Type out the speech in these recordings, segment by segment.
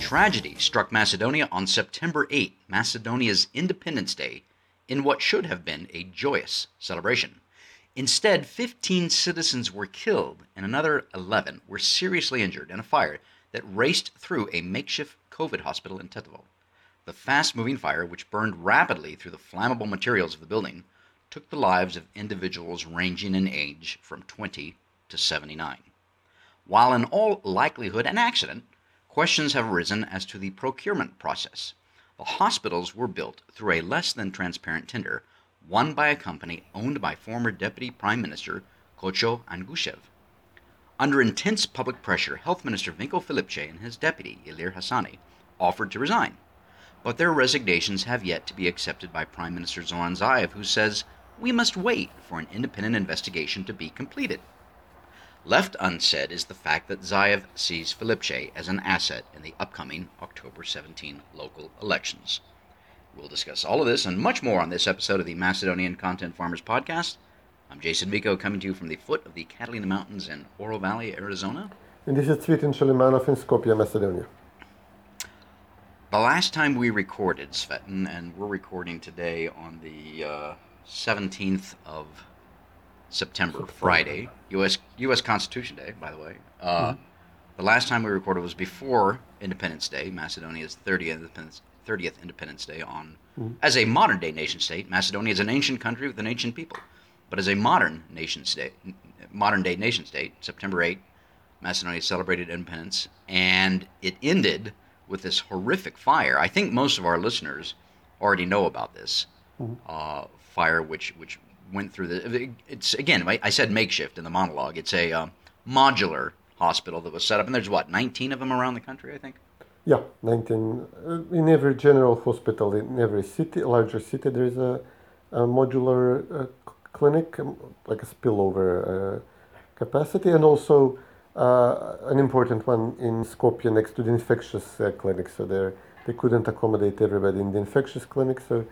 Tragedy struck Macedonia on September 8, Macedonia's Independence Day, in what should have been a joyous celebration. Instead, 15 citizens were killed and another 11 were seriously injured in a fire that raced through a makeshift COVID hospital in Tetovo. The fast moving fire, which burned rapidly through the flammable materials of the building, took the lives of individuals ranging in age from 20 to 79. While in all likelihood an accident, questions have arisen as to the procurement process. The hospitals were built through a less than transparent tender won by a company owned by former Deputy Prime Minister Kocho Angushev. Under intense public pressure, Health Minister Venko Filipche and his deputy, Ilir Hassani, offered to resign. But their resignations have yet to be accepted by Prime Minister Zoran Zaev, who says, We must wait for an independent investigation to be completed. Left unsaid is the fact that Zaev sees Filipche as an asset in the upcoming October 17 local elections. We'll discuss all of this and much more on this episode of the Macedonian Content Farmers Podcast. I'm Jason Miko, coming to you from the foot of the Catalina Mountains in Oro Valley, Arizona. And this is Cvetin Chilimanov in Skopje, Macedonia. The last time we recorded, Cvetin, and we're recording today on the uh, 17th of September, Friday, U.S. U.S. Constitution Day, by the way. Uh, mm-hmm. The last time we recorded was before Independence Day, Macedonia's 30th Independence 30th Independence Day on. Mm-hmm. As a modern day nation state, Macedonia is an ancient country with an ancient people. But as a modern nation state, modern day nation state, September 8, Macedonia celebrated independence, and it ended with this horrific fire. I think most of our listeners already know about this mm-hmm. uh, fire, which which went through the. It's again, I said makeshift in the monologue. It's a uh, modular hospital that was set up, and there's what 19 of them around the country, I think. Yeah, 19. Uh, in every general hospital, in every city, larger city, there is a, a modular uh, clinic, um, like a spillover uh, capacity, and also uh, an important one in Skopje next to the infectious uh, clinic. So they couldn't accommodate everybody in the infectious clinic, so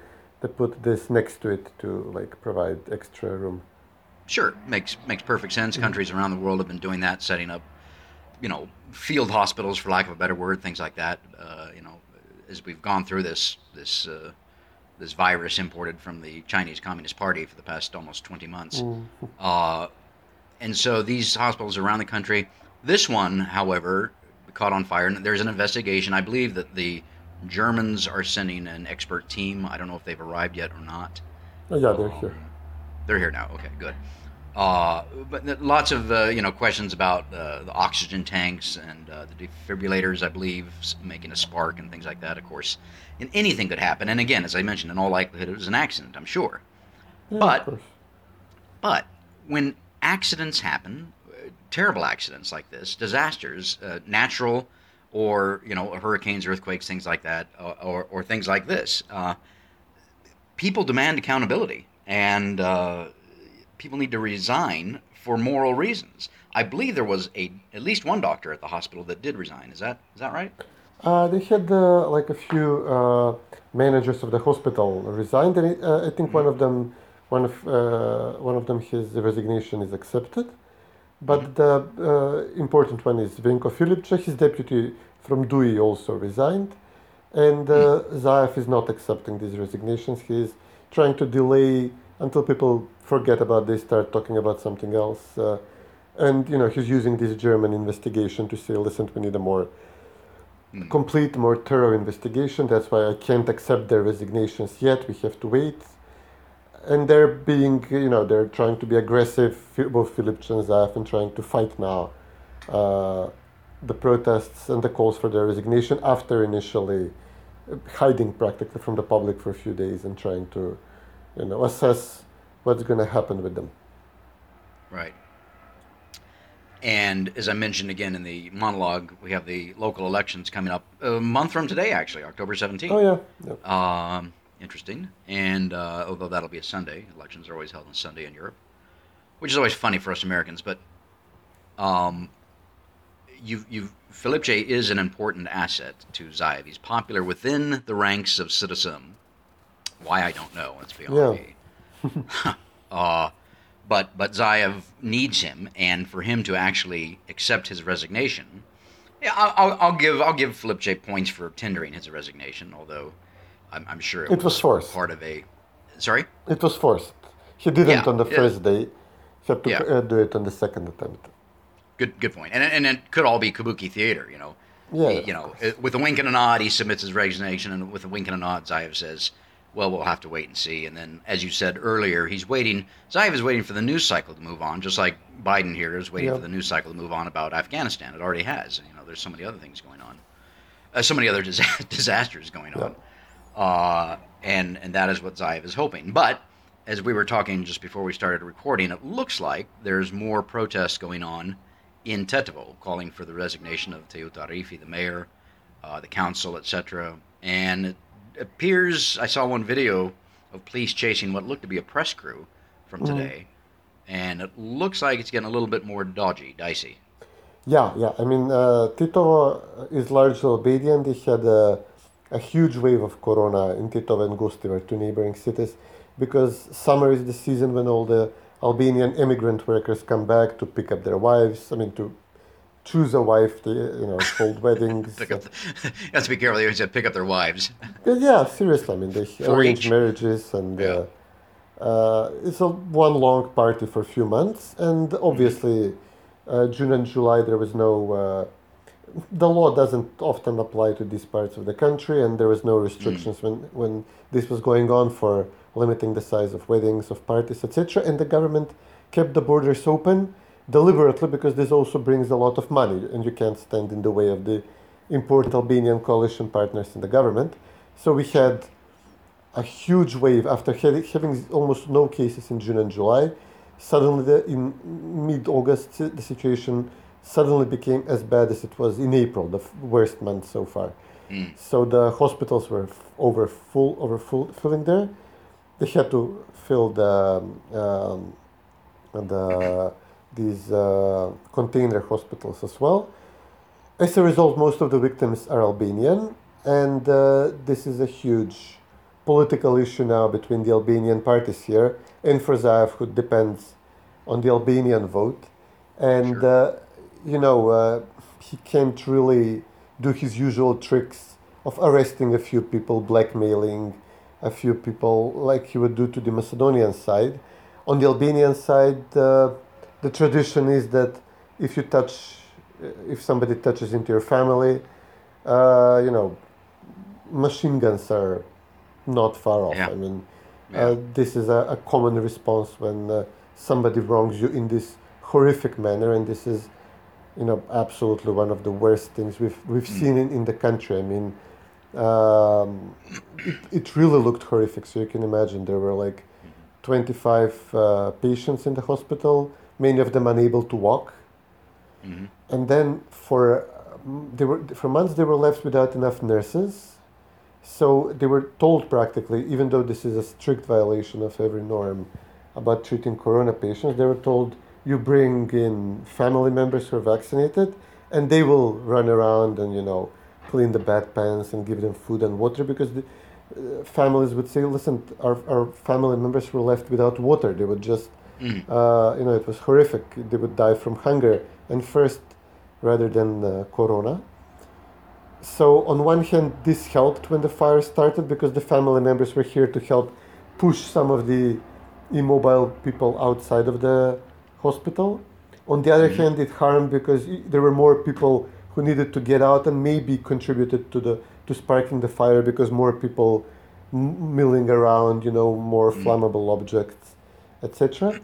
they put this next to it to like provide extra room. Sure, makes makes perfect sense. Mm-hmm. Countries around the world have been doing that, setting up you know, field hospitals, for lack of a better word, things like that. Uh, you know, as we've gone through this this uh, this virus imported from the Chinese Communist Party for the past almost 20 months, mm. uh, and so these hospitals around the country. This one, however, caught on fire, and there's an investigation. I believe that the Germans are sending an expert team. I don't know if they've arrived yet or not. Oh, yeah, they're um, here. They're here now. Okay, good. Uh, but lots of uh, you know questions about uh, the oxygen tanks and uh, the defibrillators, I believe, making a spark and things like that. Of course, and anything could happen. And again, as I mentioned, in all likelihood, it was an accident. I'm sure. Yeah, but but when accidents happen, terrible accidents like this, disasters, uh, natural or you know hurricanes, earthquakes, things like that, or or, or things like this, uh, people demand accountability and people need to resign for moral reasons. I believe there was a at least one doctor at the hospital that did resign. Is that is that right? Uh, they had uh, like a few uh, managers of the hospital resigned, and uh, I think mm-hmm. one of them, one of uh, one of them, his resignation is accepted. But mm-hmm. the uh, important one is Venko Filipche, his deputy from DUI also resigned, and uh. Zaev is not accepting these resignations. He is trying to delay until people forget about this, start talking about something else. Uh, and you know, he's using this German investigation to say, listen, we need a more mm. complete, more thorough investigation. That's why I can't accept their resignations yet. We have to wait. And they're being, you know, they're trying to be aggressive, both Philip Chanzaf, and trying to fight now uh, the protests and the calls for their resignation after initially hiding practically from the public for a few days and trying to you know, assess what's going to happen with them. Right. and as I mentioned again in the monologue, we have the local elections coming up a month from today, actually, October 17th. Oh yeah, yeah. Um, interesting. And uh, although that'll be a Sunday, elections are always held on Sunday in Europe, which is always funny for us Americans. But um, you, you, Filipche is an important asset to Zaev. He's popular within the ranks of Citizen. Why I don't know. Let's be honest. Uh, but but Zaev needs him, and for him to actually accept his resignation, yeah, I'll, I'll, I'll give I'll give Filipche points for tendering his resignation. Although I'm, I'm sure it, It was forced. part of a. Sorry. It was forced. He didn't Yeah, on the yeah. first day. He had to Yeah. do it on the second attempt. Good good point. And and it could all be kabuki theater. You know. Yeah, He- you know, with a wink and a nod, he submits his resignation, and with a wink and a nod, Zaev says, "Well, we'll have to wait and see." And then, as you said earlier, he's waiting. Zaev is waiting for the news cycle to move on, just like Biden here is waiting Yeah. for the news cycle to move on about Afghanistan. It already has. You know, there's so many other things going on, uh, so many other dis- disasters going on, uh, and and that is what Zaev is hoping. But as we were talking just before we started recording, it looks like there's more protests going on in Tetovo, calling for the resignation of Teuta Arifi, the mayor, uh, the council, etc. And it appears I saw one video of police chasing what looked to be a press crew from today, and it looks like it's getting a little bit more dodgy, dicey. Yeah, yeah. I mean, uh, Tetovo is largely Albanian. They had a, a huge wave of corona in Tetovo and Gostivar, two neighboring cities, because summer is the season when all the Albanian immigrant workers come back to pick up their wives. I mean, to choose a wife, to, you know, hold weddings. Pick up, the, you have to be careful. They said pick up their wives. Yeah, seriously. I mean, they For arrange each. marriages, and Yeah. uh, uh, it's a one long party for a few months. And obviously, uh, June and July there was no. Uh, the law doesn't often apply to these parts of the country, and there was no restrictions when when this was going on for limiting the size of weddings, of parties, etc. And the government kept the borders open deliberately because this also brings a lot of money, and you can't stand in the way of the important Albanian coalition partners in the government. So we had a huge wave after having almost no cases in June and July. Suddenly, the, in mid-August, the situation suddenly became as bad as it was in April, the worst month so far. Mm. So the hospitals were f- over full, over full, filling there. They had to fill the um, the these uh, container hospitals as well. As a result, most of the victims are Albanian, and uh, this is a huge political issue now between the Albanian parties here, and for Zaev, who depends on the Albanian vote. And, uh, you know, uh, he can't really do his usual tricks of arresting a few people, blackmailing a few people, like he would do to the Macedonian side. On the Albanian side, uh, the tradition is that if you touch, if somebody touches into your family, uh, you know, machine guns are not far off. Yeah. I mean, Yeah. uh, this is a, a common response when uh, somebody wrongs you in this horrific manner, and this is, you know, absolutely one of the worst things we've we've seen in, in the country. I mean, um, it, it really looked horrific. So you can imagine there were like 25 uh, patients in the hospital, many of them unable to walk. And then for they were for months they were left without enough nurses. So they were told practically, even though this is a strict violation of every norm about treating corona patients, they were told you bring in family members who are vaccinated, and they will run around and you know clean the bed pans and give them food and water because the uh, families would say, listen, our, our family members were left without water. They would just, uh, you know, it was horrific. They would die from hunger and first rather than uh, corona. So on one hand, this helped when the fire started because the family members were here to help push some of the immobile people outside of the hospital. On the other hand, it harmed because there were more people who needed to get out and maybe contributed to the to sparking the fire because more people m- milling around, you know, more mm. flammable objects, etc.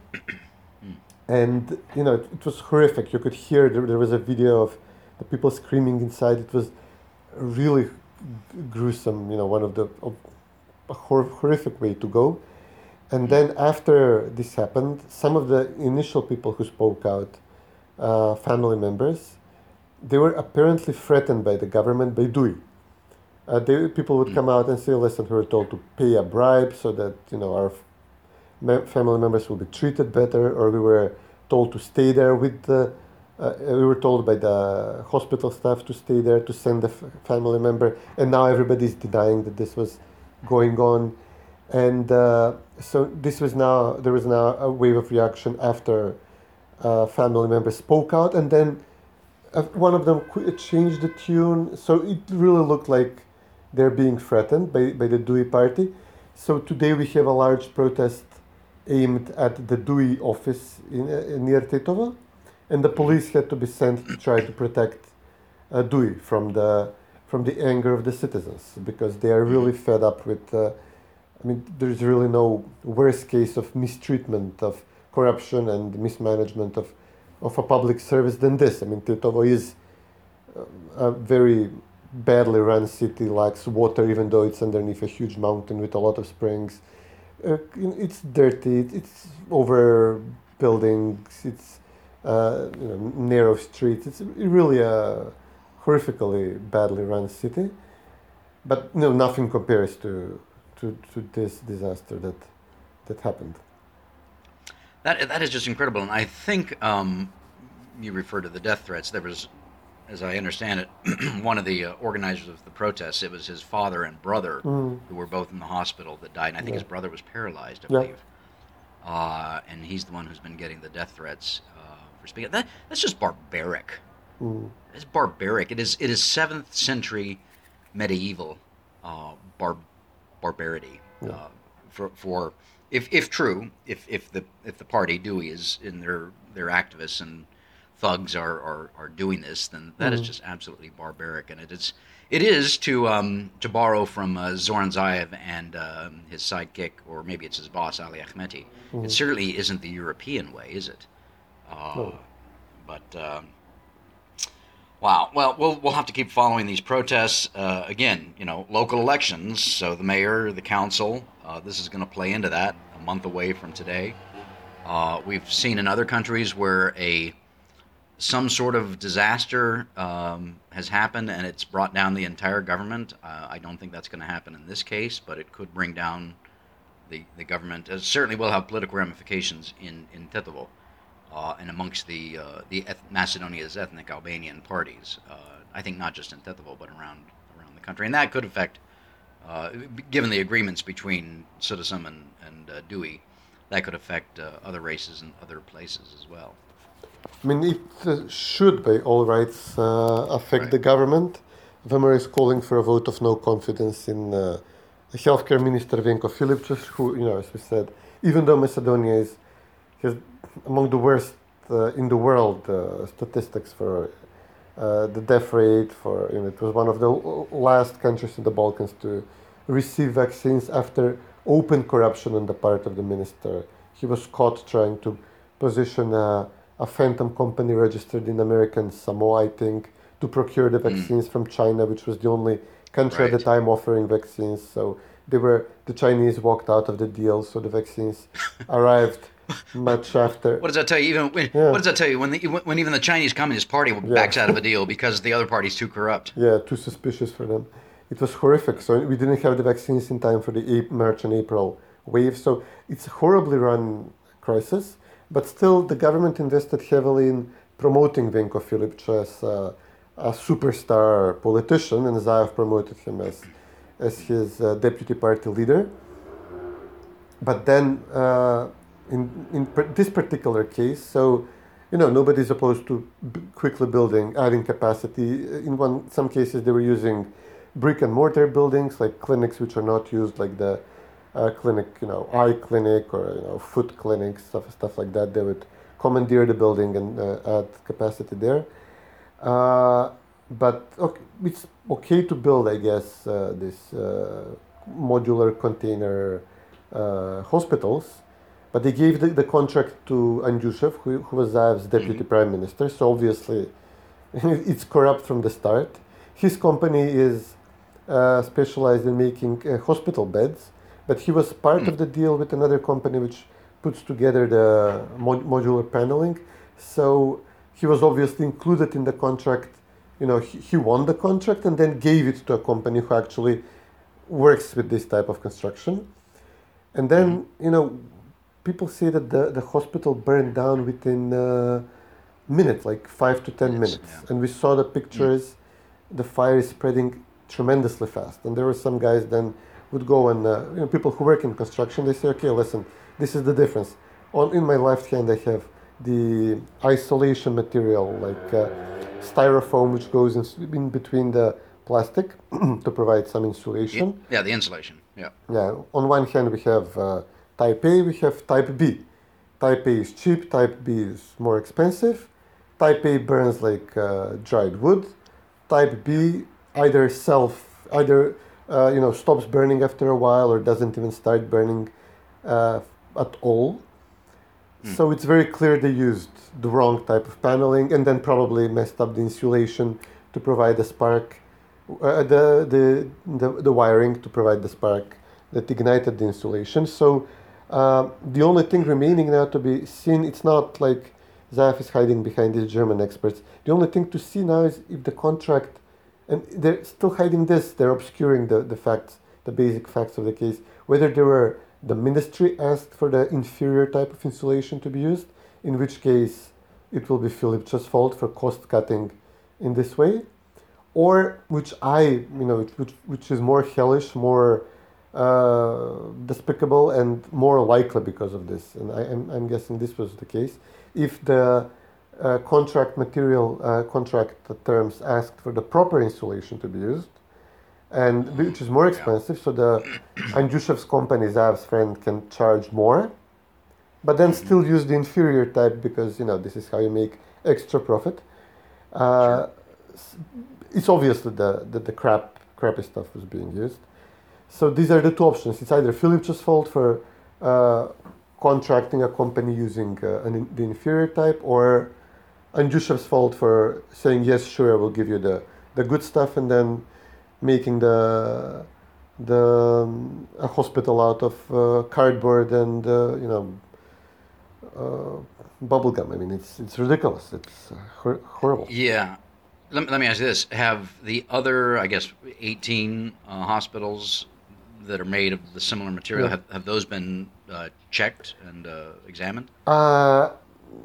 Mm. And you know, it, it was horrific. You could hear there, there was a video of the people screaming inside. It was really gruesome. You know, one of the of a hor- horrific way to go. And mm. then after this happened, some of the initial people who spoke out uh, family members, they were apparently threatened by the government by DUI. Uh, they, people would come out and say, "Listen, we were told to pay a bribe so that you know our me- family members will be treated better," or we were told to stay there with the. Uh, we were told by the hospital staff to stay there to send the f- family member, and now everybody's denying that this was going on, and uh, so this was now there was now a wave of reaction after uh, family members spoke out, and then one of them changed the tune, so it really looked like they're being threatened by, by the DUI party. So today we have a large protest aimed at the DUI office in, uh, near Tetovo, and the police had to be sent to try to protect uh, DUI from the from the anger of the citizens because they are really fed up with. Uh, I mean, there's really no worse case of mistreatment, of corruption and mismanagement of, of a public service than this. I mean, Tetovo is uh, a very badly run city, lacks water, even though it's underneath a huge mountain with a lot of springs. Uh, it's dirty, it's over buildings, it's uh, you know, narrow streets. It's really a horrifically badly run city. But no, nothing compares to, to, to this disaster that, that happened. That that is just incredible, and I think um, you refer to the death threats. There was, as I understand it, one of the uh, organizers of the protests. It was his father and brother who were both in the hospital that died. And I think his brother was paralyzed, I Yeah. believe. Uh, and he's the one who's been getting the death threats uh, for speaking. That that's just barbaric. It's barbaric. It is it is seventh century medieval uh, bar barbarity uh, for for if if true if if the if the party DUI is in their their activists and thugs are are, are doing this then that is just absolutely barbaric. And it is it is to um, to borrow from uh, Zoran Zaev and um, his sidekick or maybe it's his boss Ali Ahmeti it certainly isn't the European way is it? Uh, but um, Wow. Well, we'll we'll have to keep following these protests. Uh, again, you know, local elections. So the mayor, the council. Uh, this is going to play into that. A month away from today. Uh, we've seen in other countries where a some sort of disaster um, has happened and it's brought down the entire government. Uh, I don't think that's going to happen in this case, but it could bring down the the government. It certainly will have political ramifications in in Tetovo uh, and amongst the uh, the eth- Macedonia's ethnic Albanian parties. Uh, I think not just in Tetovo, but around around the country, and that could affect, uh, given the agreements between Citizen and and uh, DUI, that could affect uh, other races and other places as well. I mean, it uh, should, by all rights, uh, affect Right. the government. VMRO is calling for a vote of no confidence in uh, healthcare minister Venko Filipche, who, you know, as we said, even though Macedonia is has among the worst uh, in the world uh, statistics for uh, the death rate, for you know, it was one of the last countries in the Balkans to receive vaccines after open corruption on the part of the minister. He was caught trying to position a, a phantom company registered in American Samoa, I think, to procure the vaccines from China, which was the only country at the time offering vaccines. So they were the Chinese walked out of the deal, so the vaccines arrived much after. What does that tell you? Even when, Yeah. what does that tell you when the, when even the Chinese Communist Party backs out of a deal because the other party's too corrupt? Yeah, too suspicious for them. It was horrific. So we didn't have the vaccines in time for the March and April wave. So it's a horribly run crisis. But still, the government invested heavily in promoting Venko Filipche as a, a superstar politician, and Zaev promoted him as, as his uh, deputy party leader. But then, uh, in, in per- this particular case, so you know nobody's opposed to b- quickly building, adding capacity. In one, some cases, they were using brick and mortar buildings like clinics which are not used, like the uh, clinic, you know, eye clinic or you know, foot clinic, stuff stuff like that. They would commandeer the building and uh, add capacity there. Uh, but okay, it's okay to build, I guess, uh, this uh, modular container uh, hospitals. But they gave the, the contract to Angushev, who, who was Zaev's deputy prime minister. So obviously, it's corrupt from the start. His company is uh, specialized in making uh, hospital beds, but he was part of the deal with another company which puts together the mod- modular paneling. So he was obviously included in the contract. You know, he, he won the contract and then gave it to a company who actually works with this type of construction. And then, you know, people say that the, the hospital burned down within a minute, like five to ten Minutes, minutes. yeah. And we saw the pictures, the fire is spreading tremendously fast. And there were some guys then would go and, uh, you know, people who work in construction, they say, okay, listen, this is the difference. On, in my left hand, I have the isolation material, like uh, styrofoam, which goes in, in between the plastic to provide some insulation. Yeah, the insulation. Yeah. Yeah, on one hand we have uh, type A, we have type B. Type A is cheap, type B is more expensive. Type A burns like uh, dried wood. Type B either self, either uh, you know stops burning after a while or doesn't even start burning uh, at all. So it's very clear they used the wrong type of paneling and then probably messed up the insulation to provide the spark, uh, the, the, the, the wiring to provide the spark that ignited the insulation. So uh, the only thing remaining now to be seen, it's not like Zaev is hiding behind these German experts. The only thing to see now is if the contract, and they're still hiding this, they're obscuring the, the facts, the basic facts of the case, whether there were the ministry asked for the inferior type of insulation to be used, in which case it will be Filipche's fault for cost cutting in this way, or which I, you know, which, which is more hellish, more uh, despicable, and more likely because of this. And I, am I'm guessing this was the case. If the uh, contract material, uh, contract terms asked for the proper insulation to be used, and which is more expensive, so the Angushev's company, Zaev's friend, can charge more, but then still use the inferior type because you know this is how you make extra profit. Uh, s- It's obviously the, the the crap crappy stuff was being used. So these are the two options. It's either Filipche's fault for uh, contracting a company using uh, an, the inferior type, or Angushev's fault for saying yes, sure, I will give you the, the good stuff, and then making the the um, a hospital out of uh, cardboard and uh, you know uh, bubble gum. I mean, it's it's ridiculous. It's uh, hor- horrible. Yeah. Let, me- let me ask you this: Have the other, I guess, 18 uh, hospitals that are made of the similar material Yeah. have, have those been uh, checked and uh, examined? Uh,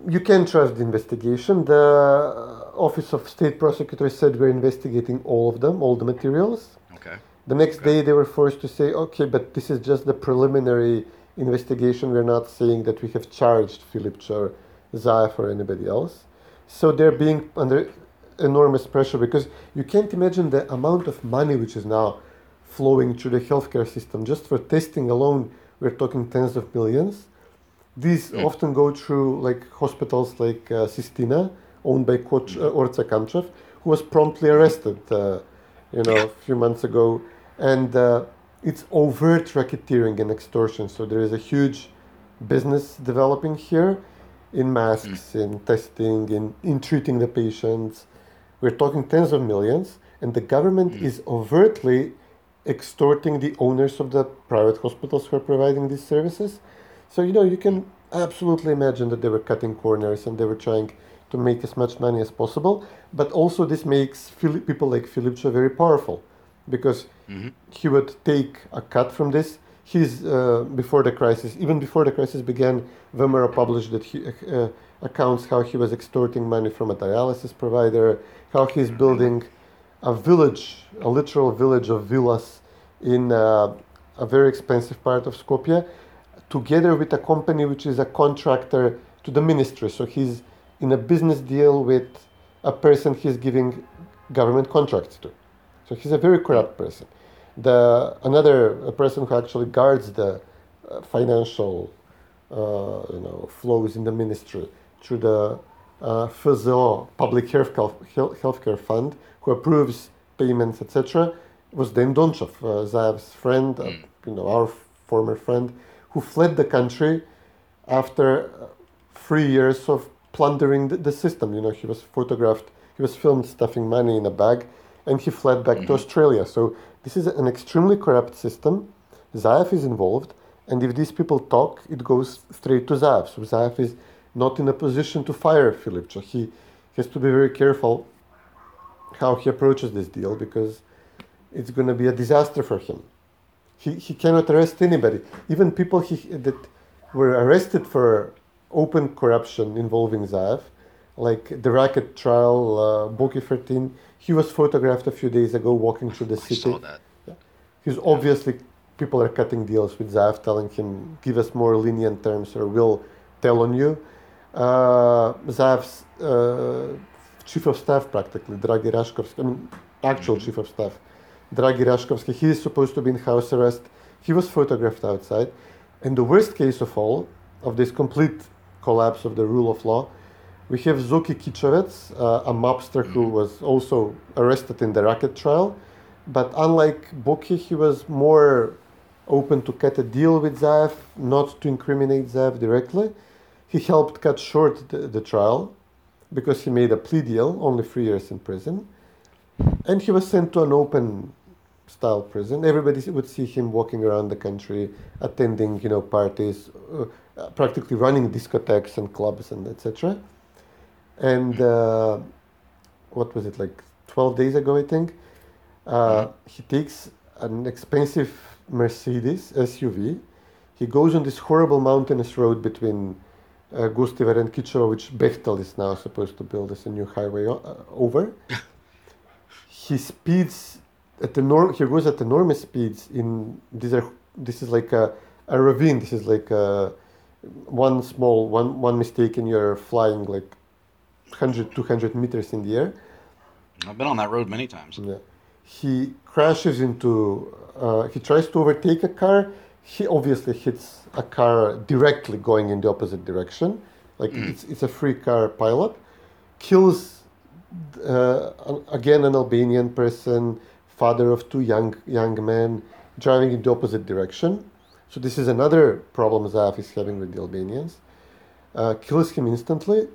you can trust the investigation. The uh, Office of State Prosecutor said we're investigating all of them, all the materials. Okay. The next day, they were forced to say, okay, but this is just the preliminary investigation. We're not saying that we have charged Philip or Zaev or anybody else. So they're being under enormous pressure because you can't imagine the amount of money which is now flowing through the healthcare system. Just for testing alone, we're talking tens of millions. These often go through like hospitals like uh, Sistina, owned by Coach uh, Orce Kamchev, who was promptly arrested, uh, you know, a few months ago. And uh, it's overt racketeering and extortion. So there is a huge business developing here in masks, in testing, in, in treating the patients. We're talking tens of millions, and the government is overtly extorting the owners of the private hospitals who are providing these services. So, you know, you can absolutely imagine that they were cutting corners and they were trying to make as much money as possible. But also, this makes Philip, people like Filipche very powerful because he would take a cut from this. He's, uh, before the crisis, even before the crisis began, VMRO published that he, uh, accounts how he was extorting money from a dialysis provider, how he's building a village, a literal village of villas in uh, a very expensive part of Skopje, together with a company which is a contractor to the ministry. So he's in a business deal with a person he's giving government contracts to. So he's a very corrupt person. The another a person who actually guards the uh, financial, uh, you know, flows in the ministry through the uh, FZO, Public Health- Healthcare Fund, who approves payments, etc., was then Donchov, uh, Zaev's friend, uh, you know, our former friend, who fled the country after uh, three years of plundering the, the system. You know, he was photographed, he was filmed stuffing money in a bag, and he fled back to Australia. So this is an extremely corrupt system. Zaev is involved, and if these people talk, it goes straight to Zaev. So Zaev is not in a position to fire Philip. So he he has to be very careful how he approaches this deal because it's going to be a disaster for him. He, he cannot arrest anybody. Even people he, that were arrested for open corruption involving Zaev, like the racket trial, uh, Boki 13, he was photographed a few days ago walking through the I city. saw that. He's obviously people are cutting deals with Zaev, telling him, "Give us more lenient terms, or we'll tell on you." Uh, Zaev's uh, chief of staff, practically, Dragi Rashkovsky, I mean, actual chief of staff, Dragi Rashkovsky, he is supposed to be in house arrest. He was photographed outside, and the worst case of all, of this complete collapse of the rule of law, we have Zoki Kichovets, uh, a mobster who was also arrested in the racket trial. But unlike Boki, he was more open to cut a deal with Zaev, not to incriminate Zaev directly. He helped cut short the, the trial because he made a plea deal, only three years in prison. And he was sent to an open style prison. Everybody would see him walking around the country, attending, you know, parties, uh, practically running discotheques and clubs and etc. And uh, what was it like 12 days ago, I think? Uh, he takes an expensive Mercedes SUV. He goes on this horrible mountainous road between Gostivar and which Bechtel is now supposed to build as a new highway uh, over. he speeds at enorm- he goes at enormous speeds in these are this is like a, a ravine this is like a, one small one one mistake and you're flying like 100 200 meters in the air I've been on that road many times. yeah. he crashes into uh, he tries to overtake a car he obviously hits a car directly going in the opposite direction. Like it's, it's a free car pilot. Kills uh, again an Albanian person, father of two young young men, driving in the opposite direction. So this is another problem Zaev is having with the Albanians. Uh, kills him instantly,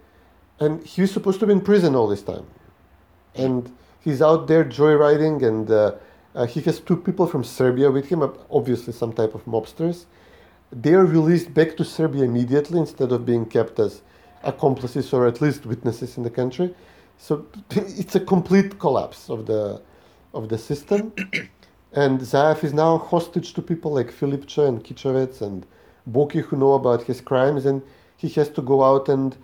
and he's supposed to be in prison all this time, and he's out there joyriding, and uh, uh, he has two people from Serbia with him, obviously some type of mobsters. They are released back to Serbia immediately instead of being kept as accomplices or at least witnesses in the country. So it's a complete collapse of the of the system, and Zaev is now hostage to people like Filipče and Kichovets and Boki who know about his crimes, and he has to go out and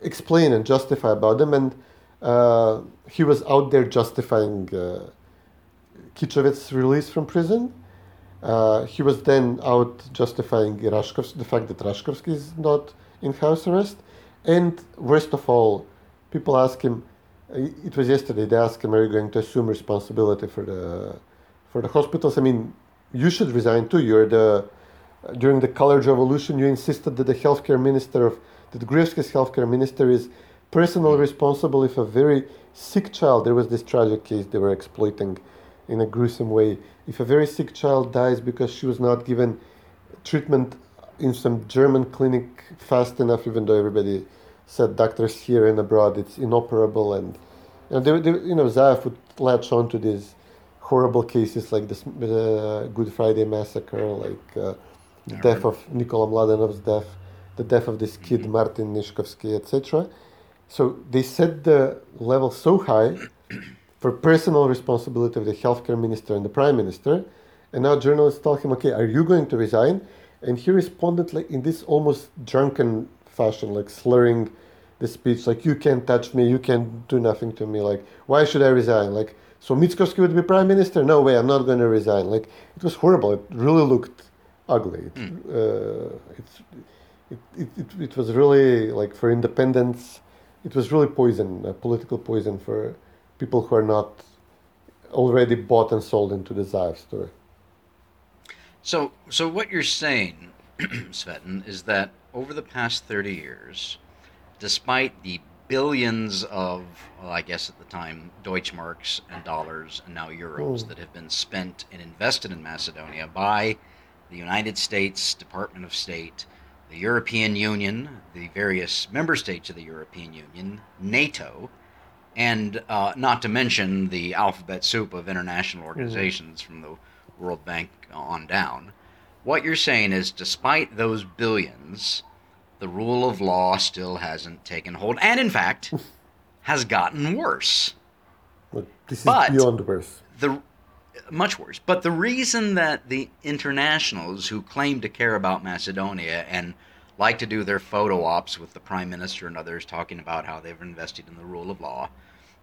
explain and justify about them. And uh, he was out there justifying uh, Kichovets' release from prison. Uh, he was then out justifying Rashkovsky, the fact that Rashkovsky is not in house arrest. And worst of all, people ask him, uh, it was yesterday, they asked him, are you going to assume responsibility for the, for the hospitals? I mean, you should resign too. You're the, during the Colors Revolution, you insisted that the healthcare minister of, that Gruevski's healthcare minister is personally responsible if a very sick child, there was this tragic case they were exploiting in a gruesome way. If a very sick child dies because she was not given treatment in some German clinic fast enough, even though everybody said doctors here and abroad it's inoperable, and you know, they, they, you know Zaev would latch on to these horrible cases like the uh, Good Friday massacre, like uh, the death of Nikola Mladenov's death, the death of this kid Martin Nishkovsky, etc. So they set the level so high for personal responsibility of the healthcare minister and the prime minister. And now journalists tell him, okay, are you going to resign? And he responded like in this almost drunken fashion, like slurring the speech, like you can't touch me, you can't do nothing to me. Like, why should I resign? Like, so Mickoski would be prime minister? No way, I'm not going to resign. Like, it was horrible. It really looked ugly. It, uh, it's, it, it, it, it was really like for independence, it was really poison, uh, political poison for people who are not already bought and sold into the Zaev story. So, so what you're saying, Cvetin, is that over the past 30 years, despite the billions of, well, I guess at the time, Deutschmarks and dollars and now euros hmm. that have been spent and invested in Macedonia by the United States Department of State, the European Union, the various member states of the European Union, NATO, and uh, not to mention the alphabet soup of international organizations from the World Bank on down. What you're saying is, despite those billions, the rule of law still hasn't taken hold. And in fact, has gotten worse. But this is But- beyond worse. the much worse. But the reason that the internationals who claim to care about Macedonia and like to do their photo ops with the prime minister and others talking about how they've invested in the rule of law,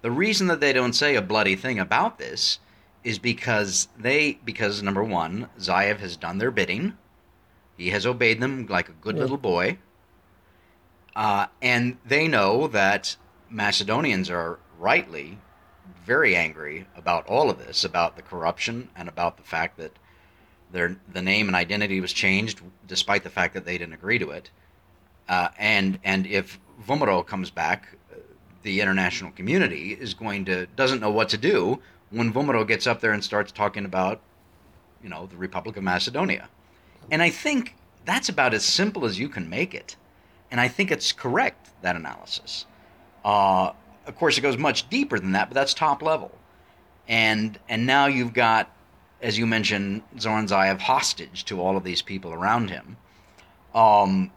the reason that they don't say a bloody thing about this is because they because number one, Zaev has done their bidding. He has obeyed them like a good Yeah. little boy. Uh, and they know that Macedonians are rightly very angry about all of this, about the corruption and about the fact that their the name and identity was changed, despite the fact that they didn't agree to it. Uh, and and if VMRO comes back, the international community is going to doesn't know what to do when VMRO gets up there and starts talking about, you know, the Republic of Macedonia. And I think that's about as simple as you can make it. And I think it's correct that analysis. Uh, of course, it goes much deeper than that, but that's top level. And and now you've got, as you mentioned, Zoran Zaev hostage to all of these people around him. Um,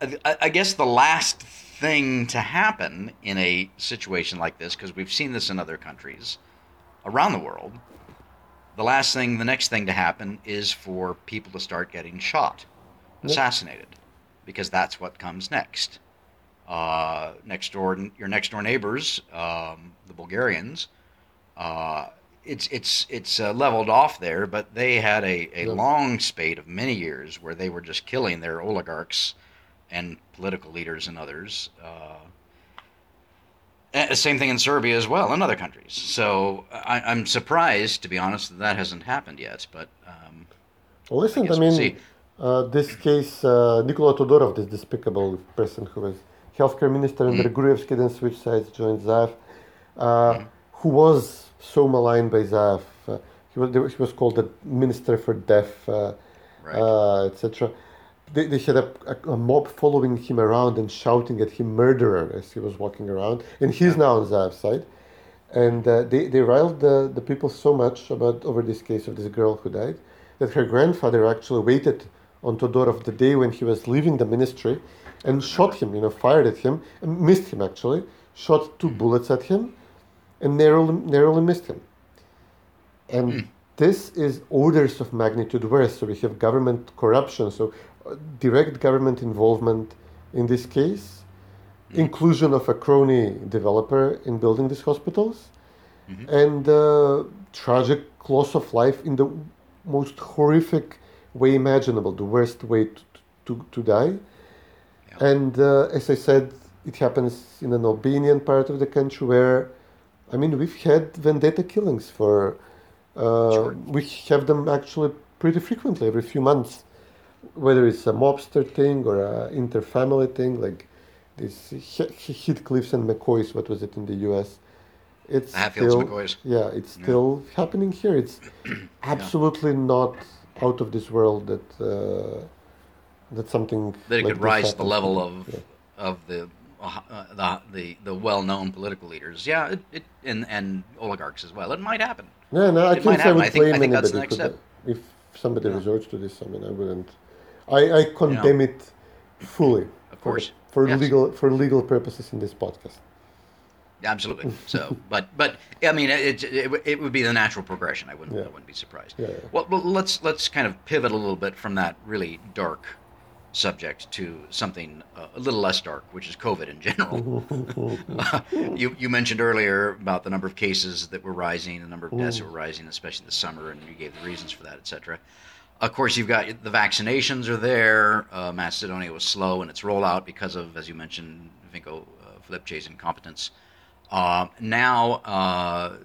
I, I guess the last thing to happen in a situation like this, because we've seen this in other countries around the world, the last thing, the next thing to happen is for people to start getting shot, assassinated, because that's what comes next uh, next door, your next door neighbors, um, the Bulgarians. Uh, it's it's it's uh, leveled off there, but they had a, a long spate of many years where they were just killing their oligarchs and political leaders and others. Uh, and same thing in Serbia as well, and other countries. So I, I'm surprised, to be honest, that that hasn't happened yet. But um, listen, I, we'll mean, uh, this case, uh, Nikola Todorov, this despicable person who was healthcare minister Mm. under Gruevski, then switched sides, joined Zaev, uh, Mm. who was so maligned by Zaev. Uh, he, was, he was called the minister for death, uh, Right. uh, etc. They, they had a, a, a mob following him around and shouting at him murderer as he was walking around. And he's now on Zaev's side. And uh, they, they riled the, the people so much about over this case of this girl who died that her grandfather actually waited on Todorov the day when he was leaving the ministry and shot him, you know, fired at him, and missed him actually, shot two bullets at him and narrowly, narrowly missed him. And this is orders of magnitude worse. So we have government corruption, so uh, direct government involvement in this case, inclusion of a crony developer in building these hospitals, and uh, tragic loss of life in the most horrific way imaginable, the worst way to, to, to die. And uh, as I said, it happens in an Albanian part of the country where, I mean, we've had vendetta killings for, uh, we have them actually pretty frequently, every few months, whether it's a mobster thing or a interfamily thing, like this Heathcliffs and McCoys, what was it in the US? It's Hatfields, still, McCoys. Yeah, it's still happening here. It's absolutely not out of this world that uh, that something that it like could rise to the level of Yeah. of the Uh, the the, the well known political leaders. Yeah, it, it and and oligarchs as well. It might happen. Yeah, no, I It can't say I would I think- I blame think that's the could- step. if somebody Yeah. resorts to this. I mean, I wouldn't. I, I condemn it fully. Of course. For, Yes. legal for legal purposes in this podcast. Absolutely. So, but but I mean, it, it it would be the natural progression. I wouldn't Yeah. I wouldn't be surprised. Yeah, yeah. Well, well, let's let's kind of pivot a little bit from that really dark subject to something uh, a little less dark, which is COVID in general. you you mentioned earlier about the number of cases that were rising, the number of deaths that were rising, especially this summer, and you gave the reasons for that, etc. Of course, you've got the vaccinations are there. Uh, Macedonia was slow in its rollout because of, as you mentioned, Venko uh, Filipche's incompetence. Uh, now uh,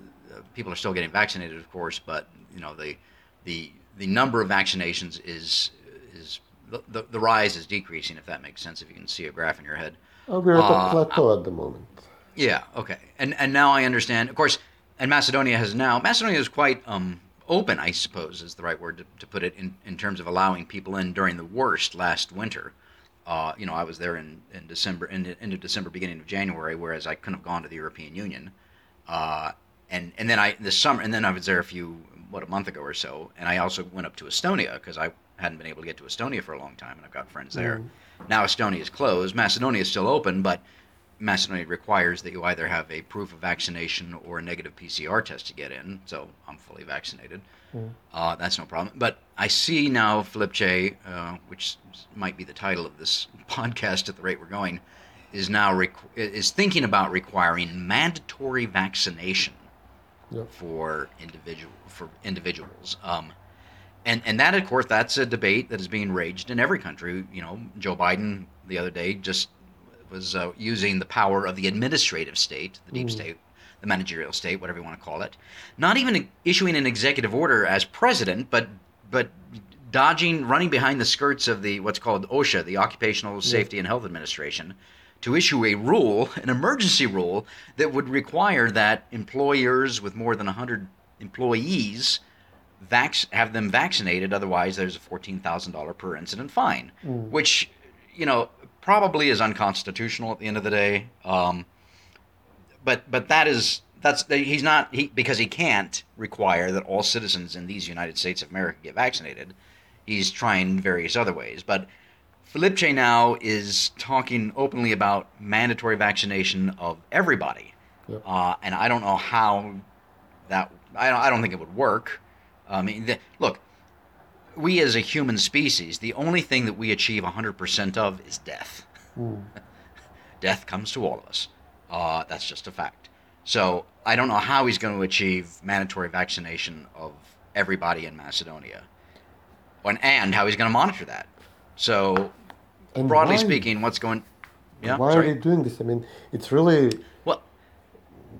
people are still getting vaccinated, of course, but you know the the the number of vaccinations is is the, the, the rise is decreasing. If that makes sense, if you can see a graph in your head. Uh, we're at Uh, a plateau at the moment. Yeah. Okay. And and now I understand. Of course, and Macedonia has now Macedonia is quite um, open, I suppose, is the right word to, to put it in, in terms of allowing people in during the worst last winter. Uh, you know, I was there in, in December, end, end of December, beginning of January, whereas I couldn't have gone to the European Union. Uh, and and then I this summer, and then I was there a few what a month ago or so, and I also went up to Estonia because I hadn't been able to get to Estonia for a long time, and I've got friends there. Now Estonia is closed. Macedonia is still open, but Macedonia requires that you either have a proof of vaccination or a negative PCR test to get in. So I'm fully vaccinated. Uh, that's no problem. But I see now Filipce, uh, which might be the title of this podcast at the rate we're going, is now requ- is thinking about requiring mandatory vaccination Yep. for individual for individuals. Um, and and that of course that's a debate that is being raged in every country. You know, Joe Biden the other day just was uh, using the power of the administrative state, the deep state, the managerial state, whatever you want to call it, not even issuing an executive order as president, but but dodging, running behind the skirts of the what's called OSHA, the Occupational Safety and Health Administration, to issue a rule, an emergency rule that would require that employers with more than 100 employees vac- have them vaccinated. Otherwise, there's a $14,000 per incident fine, which, you know, probably is unconstitutional at the end of the day. Um, but but that is that's he's not he because he can't require that all citizens in these United States of America get vaccinated. He's trying various other ways, but Filipche now is talking openly about mandatory vaccination of everybody, Yep. uh, and I don't know how that I don't, I don't think it would work. I mean, the, look, we as a human species, the only thing that we achieve 100% of is death. death comes to all of us. Uh, that's just a fact. So I don't know how he's going to achieve mandatory vaccination of everybody in Macedonia, and, and how he's going to monitor that. So, And broadly why- speaking, what's going? Yeah, Why sorry. are they doing this? I mean, it's really Well,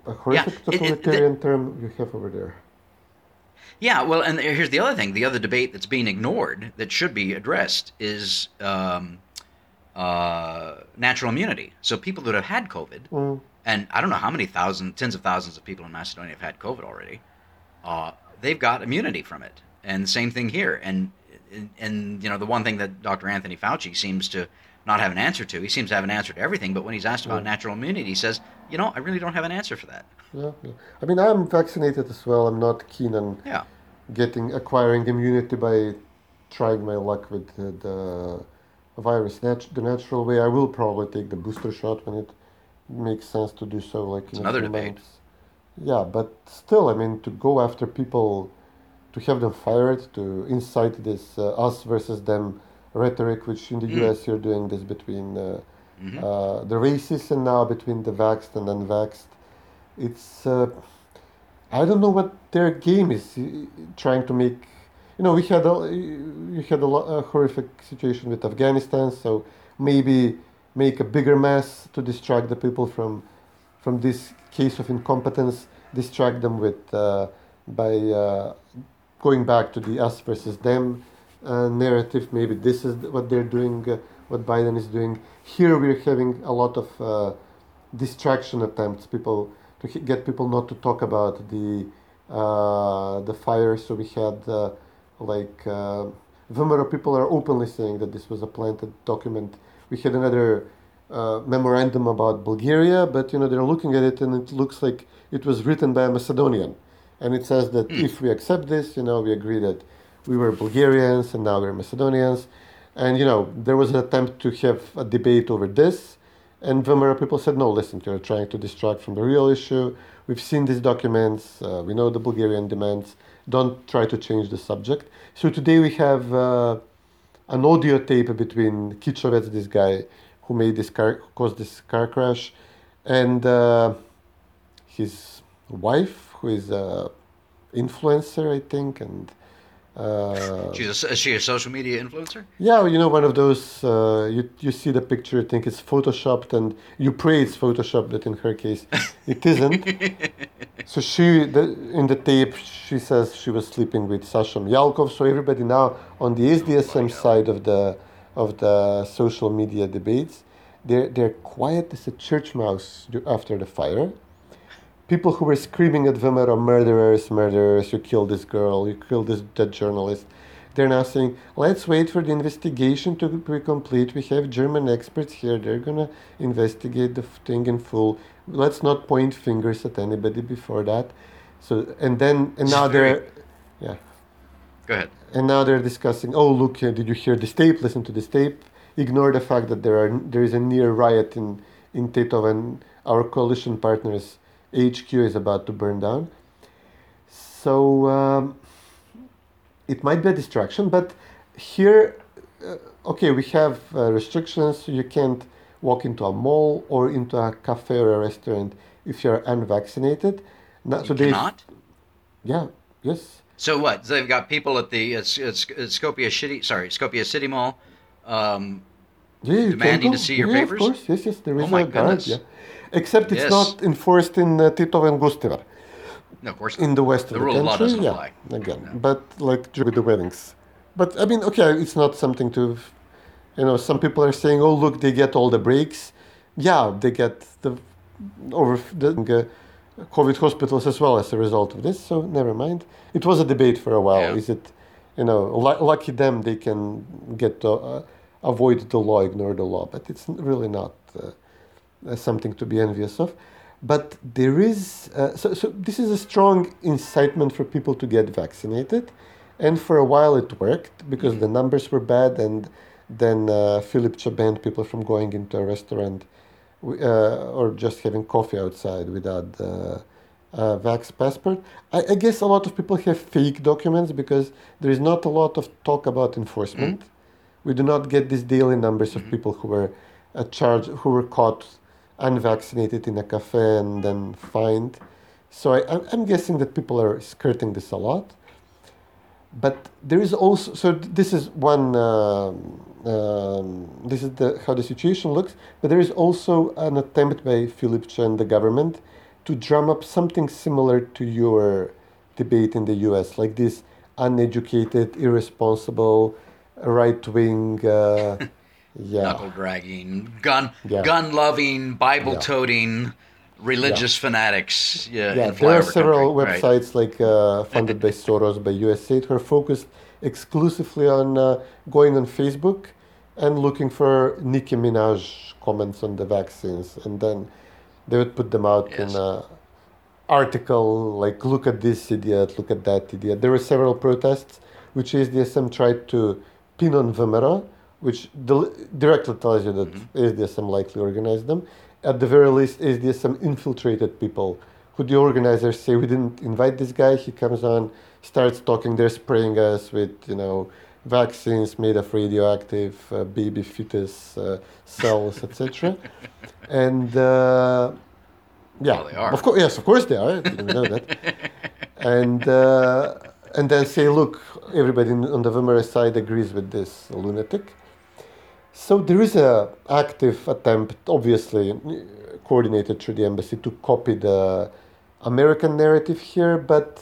a horrific it- it- totalitarian term you have over there. Yeah, well, and here's the other thing: the other debate that's being ignored that should be addressed is um, uh, natural immunity. So people that have had COVID, Mm. and I don't know how many thousands, tens of thousands of people in Macedonia have had COVID already. Uh, they've got immunity from it, and the same thing here. And, and and you know the one thing that Dr. Anthony Fauci seems to not have an answer to. He seems to have an answer to everything, but when he's asked about natural immunity, he says, "You know, I really don't have an answer for that." Yeah, yeah. I mean, I'm vaccinated as well. I'm not keen on Yeah. getting acquiring immunity by trying my luck with the, the virus nat- the natural way. I will probably take the booster shot when it makes sense to do so. Like in another debate. months. Yeah, but still, I mean, to go after people, to have them fired, to incite this uh, us versus them rhetoric, which in the Mm. U.S. you're doing this between uh, Mm-hmm. uh, the races and now between the vaxxed and unvaxxed. It's uh, I don't know what their game is trying to make. You know, we had a you had a, a horrific situation with Afghanistan, so maybe make a bigger mess to distract the people from from this case of incompetence, distract them with uh, by uh, going back to the us versus them uh, narrative. Maybe this is what they're doing, uh, what Biden is doing. Here we're having a lot of uh, distraction attempts. People to h- get people not to talk about the uh, the fire. So we had uh, like uh, VMRO people are openly saying that this was a planted document. We had another uh, memorandum about Bulgaria, but you know they're looking at it and it looks like it was written by a Macedonian, and it says that if we accept this, you know, we agree that we were Bulgarians and now we're Macedonians, and you know there was an attempt to have a debate over this, and VMRO people said no, listen, you're trying to distract from the real issue. We've seen these documents. Uh, we know the Bulgarian demands. Don't try to change the subject. So today we have uh, an audio tape between Kichovets, this guy who made this car, caused this car crash, and uh, his wife, who is a influencer, I think, and uh, She's a, is she a social media influencer? yeah, you know, one of those. Uh, you you see the picture, you think it's photoshopped, and you pray it's photoshopped, but in her case, it isn't. so she, the, in the tape, she says she was sleeping with Sasha Mijalkov. So everybody now on the SDSM side of the of the social media debates, they're they're quiet as a church mouse after the fire. People who were screaming at VMRO, murderers, murderers, you killed this girl, you killed this dead journalist. They're now saying, let's wait for the investigation to be complete. We have German experts here. They're going to investigate the thing in full. Let's not point fingers at anybody before that. So, and then, and now they're, yeah. Go ahead. And now they're discussing. Oh, look! Did you hear this tape? Listen to this tape. Ignore the fact that there are there is a near riot in in Tetovo, and our coalition partners HQ is about to burn down. So um, it might be a distraction, but here, uh, okay, we have uh, restrictions. You can't walk into a mall or into a cafe or a restaurant if you're unvaccinated. You so they've- cannot. Yeah. Yes. So what? So they've got people at the it's, it's, it's City. Sorry, Skopje City Mall. Um, Yeah, you Demanding to see your yeah, papers? Of course, yes, yes, there is Oh my a guard. Yeah, except it's Yes. not enforced in uh, Tetovo and Gostivar, no, of course. in the west The of the of law country. doesn't yeah, apply. again, but like with the weddings. But I mean, okay, it's not something to, you know, some people are saying, oh look, they get all the breaks. Yeah, they get the over the uh, COVID hospitals as well as a result of this. So never mind. It was a debate for a while. Yeah. Is it, you know, lu- lucky them they can get to, uh, avoid the law, ignore the law, but it's really not uh, something to be envious of. But there is uh, so, so this is a strong incitement for people to get vaccinated, and for a while it worked because the numbers were bad, and then uh, Filipche banned people from going into a restaurant uh, or just having coffee outside without the uh, vax passport. I, I guess a lot of people have fake documents because there is not a lot of talk about enforcement. We do not get these daily numbers of people who were uh, charged, who were caught unvaccinated in a cafe and then fined. So I, I'm- guessing that people are skirting this a lot. But there is also so this is one um, um, this is the how the situation looks. But there is also an attempt by Filipche and the government to drum up something similar to your debate in the U.S. like this uneducated, irresponsible, right wing. Uh, yeah. Knuckle dragging, gun Yeah. gun loving, Bible toting, religious fanatics. Yeah, Yeah, there are several country, right. websites like uh, funded by Soros, by USAID, who are focused exclusively on uh, going on Facebook and looking for Nicki Minaj comments on the vaccines, and then they would put them out in an article like, "Look at this idiot, look at that idiot." There were several protests which SDSM tried to pin on VMRO, which del- directly tells you that SDSM likely organized them. At the very least, SDSM infiltrated people who the organizers say we didn't invite this guy. He comes on, starts talking. They're spraying us with you know vaccines made of radioactive uh, baby fetus uh, cells, etc. and uh, yeah, Well, of course, yes, of course they are. I didn't know that. and uh, and then say, look, everybody on the VMRO side agrees with this lunatic. So there is a active attempt, obviously coordinated through the embassy, to copy the American narrative here, but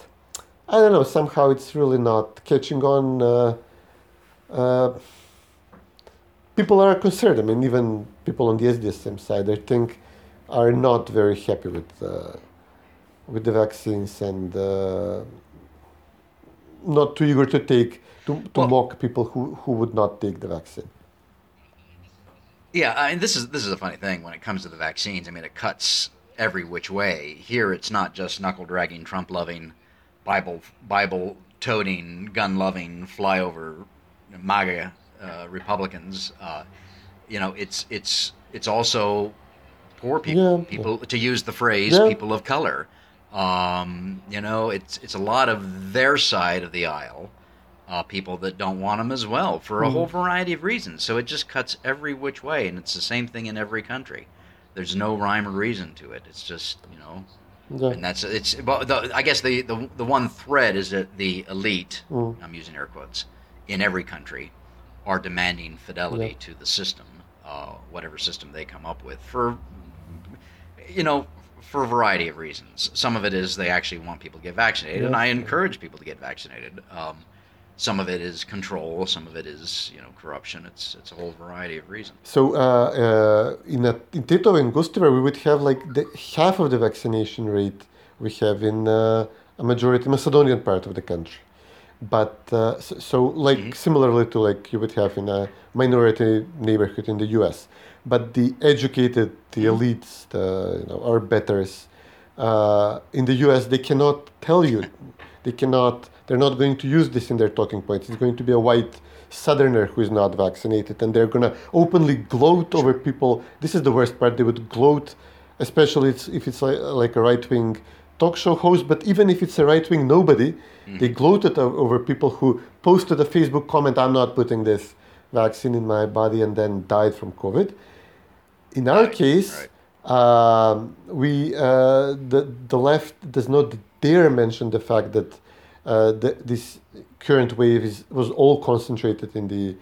I don't know. Somehow it's really not catching on. Uh, uh, people are concerned. I mean, even people on the SDSM side, I think, are not very happy with uh, with the vaccines and uh, not too eager to take to, to Well- mock people who, who would not take the vaccine. Yeah, I mean, this is this is a funny thing when it comes to the vaccines. I mean, it cuts every which way. Here, it's not just knuckle dragging, Trump loving, Bible Bible toting, gun loving, flyover MAGA uh, Republicans. Uh, you know, it's it's it's also poor people, Yeah. people to use the phrase, Yeah. people of color. Um, you know, it's it's a lot of their side of the aisle uh, people that don't want them as well for a whole variety of reasons. So it just cuts every which way, and it's the same thing in every country. There's no rhyme or reason to it. It's just you know, Yeah. and that's it's. But the, I guess the, the the one thread is that the elite, Mm. I'm using air quotes, in every country, are demanding fidelity Yeah. to the system, uh, whatever system they come up with for, you know. For a variety of reasons. Some of it is they actually want people to get vaccinated, and I encourage people to get vaccinated. Um, some of it is control. Some of it is you know corruption. It's it's a whole variety of reasons. So uh, uh, in, a, in Tetovo and Gostivar, we would have like the, half of the vaccination rate we have in uh, a majority Macedonian part of the country. But uh, so, so like similarly to like you would have in a minority neighborhood in the U.S. But the educated, the elites, the you know our betters uh, in the U.S. they cannot tell you, they cannot. They're not going to use this in their talking points. It's going to be a white southerner who is not vaccinated, and they're gonna openly gloat over people. This is the worst part. They would gloat, especially if it's like, like a right wing talk show host. But even if it's a right wing nobody, they gloated over people who posted a Facebook comment, "I'm not putting this vaccine in my body," and then died from COVID. In our case, um, we uh, the the left does not dare mention the fact that the, this current wave is, was all concentrated in the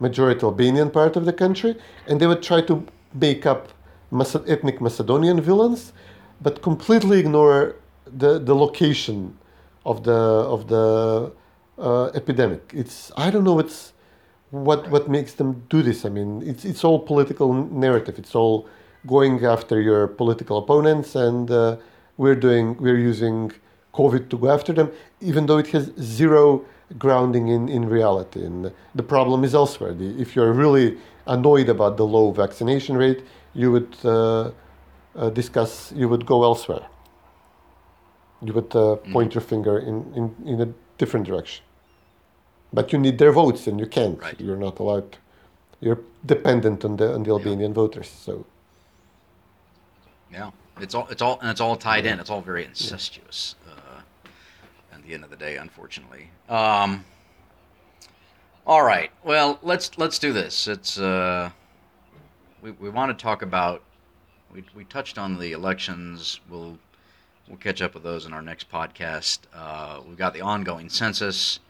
majority Albanian part of the country, and they would try to make up Mace- ethnic Macedonian villains, but completely ignore the, the location of the of the uh, epidemic. It's I don't know. What what makes them do this. I mean, it's it's all political narrative. It's all going after your political opponents, and uh, we're doing we're using COVID to go after them, even though it has zero grounding in, in reality. And the problem is elsewhere. The, if you're really annoyed about the low vaccination rate, you would uh, uh, discuss. You would go elsewhere. You would uh, point your finger in, in, in a different direction. But you need their votes, and you can't. Right. You're not allowed. To. You're dependent on the on the Albanian voters. So Yeah, it's all it's all and it's all tied in. It's all very incestuous. Uh, at the end of the day, unfortunately. Um, all right. Well, let's let's do this. It's uh, we we want to talk about. We we touched on the elections. We'll we'll catch up with those in our next podcast. Uh, we've got the ongoing census.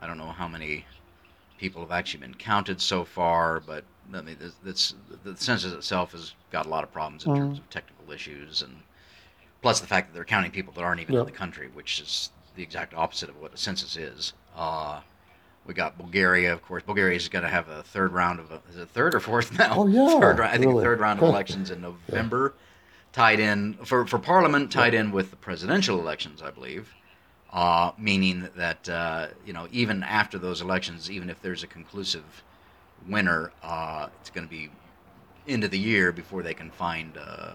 I don't know how many people have actually been counted so far, but I mean, this, this, the census itself has got a lot of problems in terms of technical issues, and plus the fact that they're counting people that aren't even in the country, which is the exact opposite of what a census is. Uh, we got Bulgaria, of course. Bulgaria is going to have a third round of, a, is it third or fourth now? Oh, yeah, third, round- I think really. third round of elections in November, tied in for for Parliament, tied in with the presidential elections, I believe uh, meaning that uh, you know even after those elections, even if there's a conclusive winner, uh, it's going to be end of the year before they can find uh,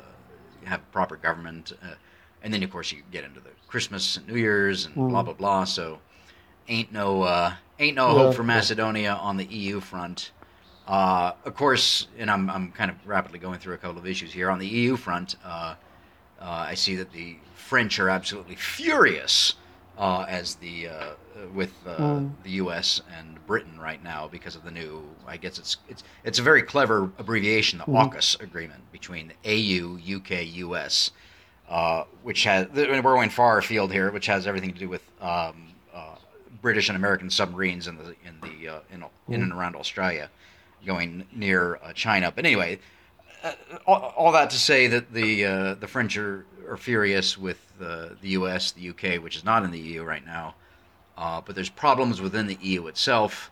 have proper government, uh, and then of course you get into the Christmas and New Year's and blah blah blah. So ain't no uh, ain't no Yeah, hope for yeah. Macedonia on the EU front. Uh, of course, and I'm, I'm kind of rapidly going through a couple of issues here. On the EU front, uh, uh, I see that the French are absolutely furious uh, as the uh, with uh, the U.S. and Britain right now because of the new. I guess it's it's it's a very clever abbreviation, the AUKUS agreement between the AU, UK, US, uh, which has we're going far afield here, which has everything to do with um, uh, British and American submarines in the in the uh, in, in and around Australia, going near uh, China. But anyway, uh, all, all that to say that the uh, the French are, are furious with the U.S., the U.K., which is not in the EU right now. Uh, but there's problems within the EU itself,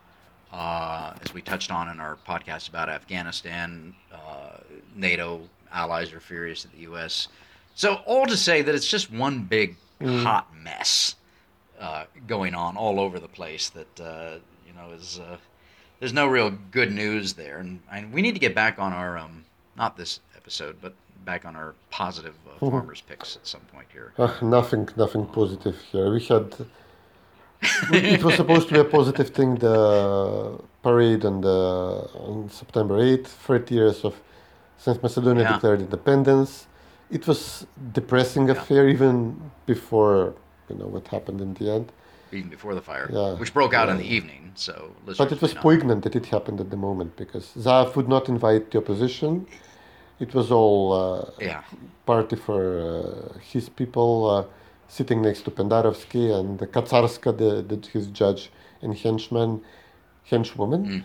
uh, as we touched on in our podcast about Afghanistan. Uh, NATO allies are furious at the U.S. So all to say that it's just one big hot mess uh, going on all over the place. That uh, you know is uh, there's no real good news there, and, and we need to get back on our um, not this episode, but back on our positive uh, farmers picks at some point here. uh, nothing, nothing positive here. We had. it was supposed to be a positive thing. The parade on the on September eighth, 30 years of since Macedonia Yeah. declared independence. It was depressing Yeah. affair even before you know what happened in the end. even before the fire, Yeah. which broke out in the evening. So, But it was poignant that it happened at the moment because Zaev would not invite the opposition. It was all uh, Yeah, party for uh, his people uh, sitting next to Pendarovsky and Kaczarska, the, the, his judge and henchman, henchwoman.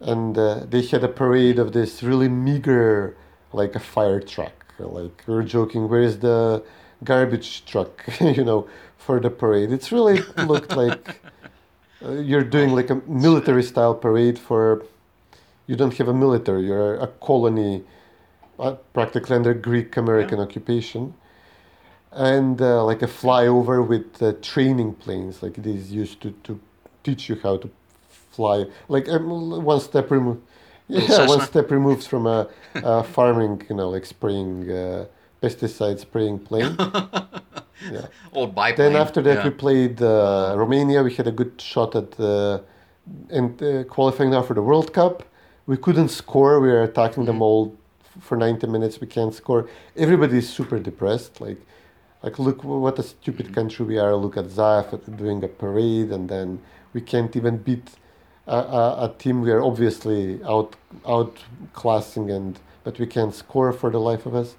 And uh, they had a parade of this really meager, like a fire truck. Like we're joking, where is the garbage truck, you know, for the parade? It's really looked like uh, you're doing like a military style parade for. You don't have a military. You're a colony, uh, practically under Greek American occupation, and uh, like a flyover with uh, training planes, like these used to to teach you how to fly. Like um, one step removed. Yeah, one step removed from a, a farming, you know, like spraying uh, pesticide spraying plane. yeah. old biplane. Then after that, yeah. we played uh, Romania. We had a good shot at uh, and uh, qualifying now for the World Cup. We couldn't score. We were attacking them all for 90 minutes. We can't score. Everybody is super depressed. Like, like look what a stupid country we are. Look at Zaev doing a parade, and then we can't even beat a, a, a team we are obviously out outclassing, and but we can't score for the life of us.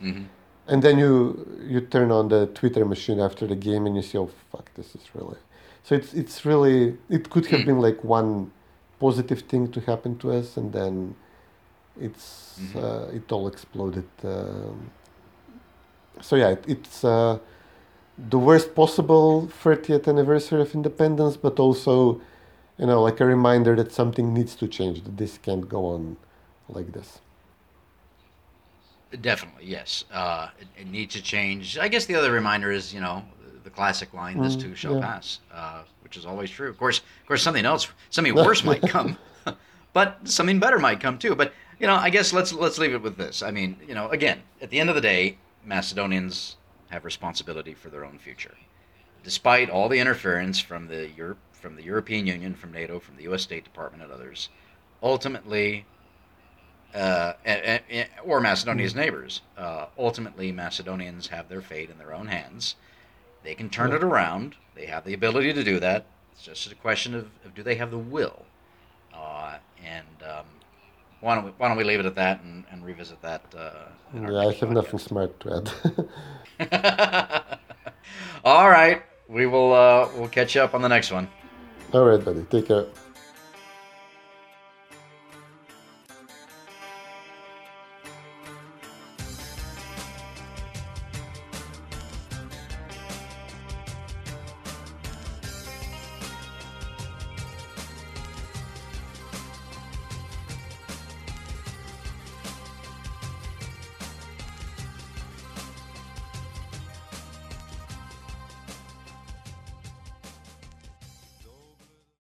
And then you you turn on the Twitter machine after the game, and you see, oh fuck, this is really. So it's it's really it could have been like one positive thing to happen to us, and then it's uh, it all exploded. Um, so yeah, it, it's uh, the worst possible 30th anniversary of independence, but also, you know, like a reminder that something needs to change. That this can't go on like this. Definitely, yes. Uh, it, it needs to change. I guess the other reminder is, you know, the classic line, "This too shall yeah. pass," uh, which is always true. Of course, of course, something else, something worse might come, but something better might come too. But you know, I guess let's let's leave it with this. I mean, you know, again, at the end of the day, Macedonians have responsibility for their own future, despite all the interference from the Europe, from the European Union, from NATO, from the U.S. State Department, and others. Ultimately, uh, or Macedonia's neighbors. Uh, ultimately, Macedonians have their fate in their own hands. They can turn it around. They have the ability to do that. It's just a question of, of do they have the will. Uh, and um, why don't we why don't we leave it at that and, and revisit that? Uh, Yeah, I have nothing smart to add. All right, we will uh, we'll catch you up on the next one. All right, buddy. Take care.